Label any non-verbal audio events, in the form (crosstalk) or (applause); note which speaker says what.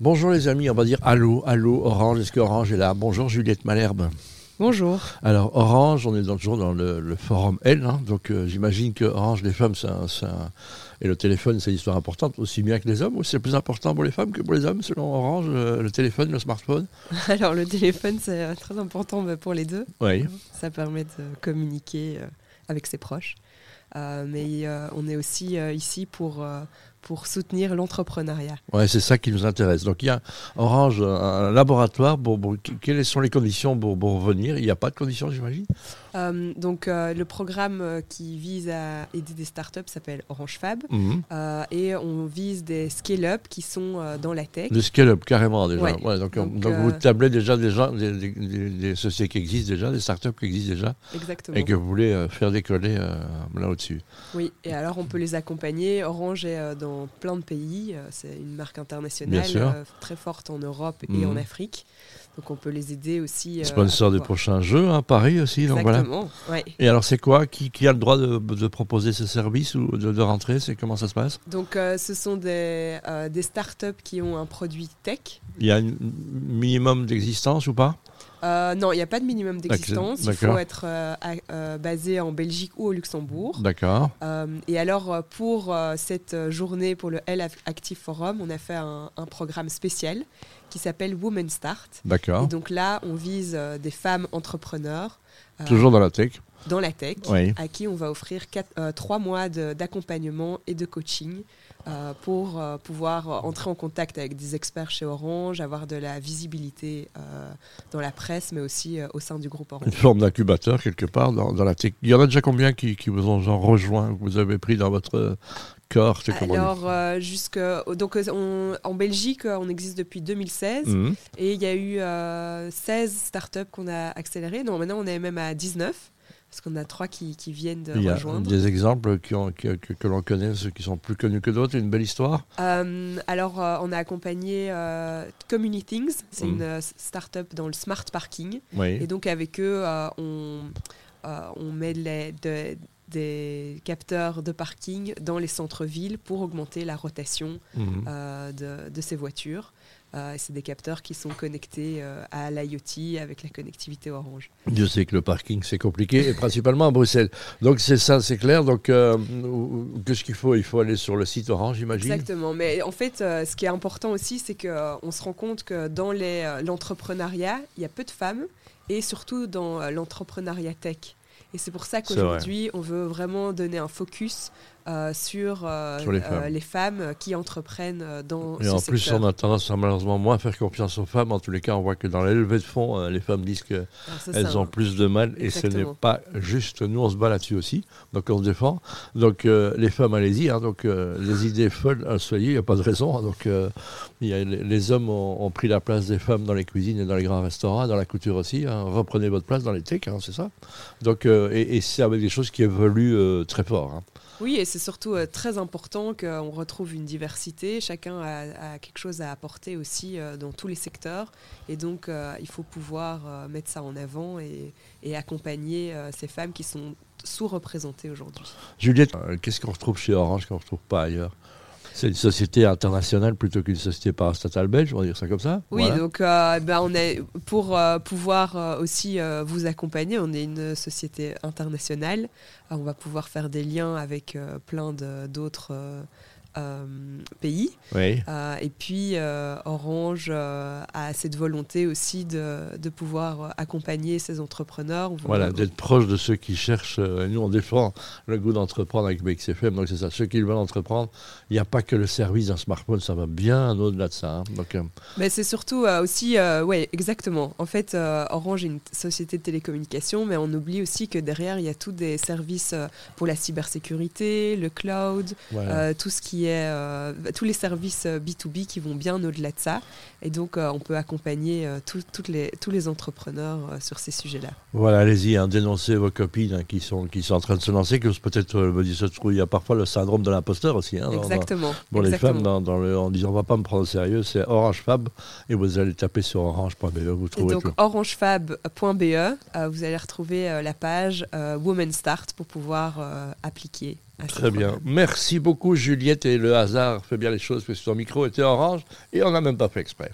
Speaker 1: Bonjour les amis, on va dire allô, allô Orange, est-ce que Orange est là? Bonjour Juliette Malherbe.
Speaker 2: Bonjour.
Speaker 1: Alors Orange, on est toujours dans le, forum L, hein. donc euh, j'imagine que Orange, les femmes, et le téléphone, c'est une histoire importante, aussi bien que les hommes, ou c'est plus important pour les femmes que pour les hommes, selon Orange, le, téléphone, le smartphone? (laughs)
Speaker 2: Alors le téléphone, c'est euh, très important bah, pour les deux.
Speaker 1: Oui.
Speaker 2: Ça permet de communiquer euh, avec ses proches. mais on est aussi ici pour pour soutenir l'entrepreneuriat.
Speaker 1: Ouais, c'est ça qui nous intéresse. Donc il y a Orange, un laboratoire. quelles sont les conditions pour, pour venir? Il n'y a pas de conditions, j'imagine?
Speaker 2: Euh, donc, euh, le programme euh, qui vise à aider des startups s'appelle Orange Fab.
Speaker 1: Mhm.
Speaker 2: et on vise des scale-up qui sont dans la tech.
Speaker 1: Des scale-up, carrément déjà. donc, vous tablez déjà des, gens, des, sociétés qui existent déjà, des startups qui existent déjà.
Speaker 2: Exactement.
Speaker 1: Et que vous voulez faire décoller là au-dessus.
Speaker 2: Oui, et alors on peut les accompagner. Orange est dans plein de pays. C'est une marque internationale très forte en Europe et en mhm. Afrique. Donc on peut les aider aussi.
Speaker 1: Sponsor des prochains jeux, à hein, Paris aussi. Donc voilà. Et alors, c'est quoi? Qui, a le droit de, proposer ce service ou de, rentrer? C'est comment ça se passe?
Speaker 2: Donc, euh, ce sont des, euh, des startups qui ont un produit tech.
Speaker 1: Il y a un minimum d'existence ou pas?
Speaker 2: Euh, non, il n'y a pas de minimum d'existence. Il faut être basé en Belgique ou au Luxembourg.
Speaker 1: D'accord.
Speaker 2: et alors, pour cette journée, pour le L Active Forum, on a fait un, un programme spécial qui s'appelle Women Start.
Speaker 1: D'accord.
Speaker 2: Et donc là, on vise des femmes entrepreneurs
Speaker 1: euh, Toujours dans la tech
Speaker 2: Dans la tech, à qui on va offrir euh, trois mois d'accompagnement et de coaching euh, pour pouvoir entrer en contact avec des experts chez Orange, avoir de la visibilité dans la presse, mais aussi au sein du groupe Orange.
Speaker 1: Une forme d'incubateur quelque part dans, la tech. Il y en a déjà combien qui, vous ont rejoint, que vous avez pris dans votre corps
Speaker 2: Alors, jusque, donc, en Belgique, on existe depuis 2016
Speaker 1: mhm.
Speaker 2: et il y a eu 16 startups qu'on a accélérées. Non, maintenant, on est même à 19 parce qu'on a trois qui, qui viennent de
Speaker 1: Il y a
Speaker 2: rejoindre.
Speaker 1: Des exemples qui ont, que, que, l'on connaît, ceux qui sont plus connus que d'autres, une belle histoire?
Speaker 2: Euh, Alors, euh, on a accompagné euh, Community c'est mhm. une start-up dans le smart parking. Et donc, avec eux, on, on met les, de, des capteurs de parking dans les centres-villes pour augmenter la rotation
Speaker 1: mhm.
Speaker 2: euh, de, ces voitures. Euh, c'est des capteurs qui sont connectés euh, à l'IoT avec la connectivité Orange.
Speaker 1: Je sais que le parking c'est compliqué, et principalement à Bruxelles. Donc c'est ça, c'est clair. Donc qu'est-ce qu'il faut? Il faut aller sur le site Orange, j'imagine?
Speaker 2: Exactement. Mais en fait, ce qui est important aussi, c'est qu'on se rend compte que dans l'entrepreneuriat, il y a peu de femmes, et surtout dans l'entrepreneuriat tech. Et c'est pour ça qu'aujourd'hui, on veut vraiment donner un focus euh, sur, euh, euh, les, femmes. qui entreprennent dans
Speaker 1: Et en plus, on a tendance à malheureusement moins faire confiance aux femmes. En tous les cas, on voit que dans l'élevée de fonds, les femmes disent qu'elles ont plus de mal et ce n'est pas juste. Nous, on se bat là-dessus aussi, donc on se défend. Donc les femmes, allez-y. Hein. donc les idées folles, soyez, il n'y a pas de raison. Hein. donc y a, les hommes ont, pris la place des femmes dans les cuisines et dans les grands restaurants, dans la couture aussi. Hein. reprenez votre place dans les techs, c'est ça. Donc, et, et c'est avec des choses qui évoluent très fort.
Speaker 2: Oui, et c'est surtout euh, très important qu'on retrouve une diversité. Chacun a, quelque chose à apporter aussi euh, dans tous les secteurs. Et donc, euh, il faut pouvoir mettre ça en avant et, accompagner ces femmes qui sont sous-représentées aujourd'hui.
Speaker 1: Juliette, qu'est-ce qu'on retrouve chez Orange qu'on ne retrouve pas ailleurs? C'est une société internationale plutôt qu'une société parastatale belge, on va dire ça comme ça.
Speaker 2: Oui, donc ben on est, pour pouvoir aussi vous accompagner, on est une société internationale on va pouvoir faire des liens avec euh, plein d'autres euh, euh, pays.
Speaker 1: Euh,
Speaker 2: et puis euh, Orange a cette volonté aussi de, de, pouvoir accompagner ces entrepreneurs.
Speaker 1: Voilà, d'être proche de ceux qui cherchent. nous, on défend le goût d'entreprendre avec BXFM, donc c'est ça. Ceux qui veulent entreprendre, il n'y a pas que le service d'un smartphone, ça va bien au-delà de ça. Hein. Donc,
Speaker 2: mais c'est surtout aussi, oui, exactement. En fait, Orange est une société de télécommunications, mais on oublie aussi que derrière, il y a tous des services pour la cybersécurité, le cloud, tout ce qui est euh, tous les services B2B euh, qui vont bien au-delà de ça. Et donc, euh, on peut accompagner toutes les, tous les entrepreneurs sur ces sujets-là.
Speaker 1: Voilà, allez-y, hein, dénoncez vos copines hein, qui, sont, qui sont en train de se lancer, que peut-être me disent, il y a parfois le syndrome de l'imposteur aussi. Hein,
Speaker 2: Exactement.
Speaker 1: Pour les femmes, dans, le, en disant, on ne va pas me prendre au sérieux, c'est Orange Fab, et vous allez taper sur orange.be, vous trouvez
Speaker 2: et donc, orangefab.be, vous allez retrouver la page Women Start pour pouvoir appliquer
Speaker 1: Très bien. Merci beaucoup Juliette et le hasard fait bien les choses parce que son micro était orange et on n'a même pas fait exprès.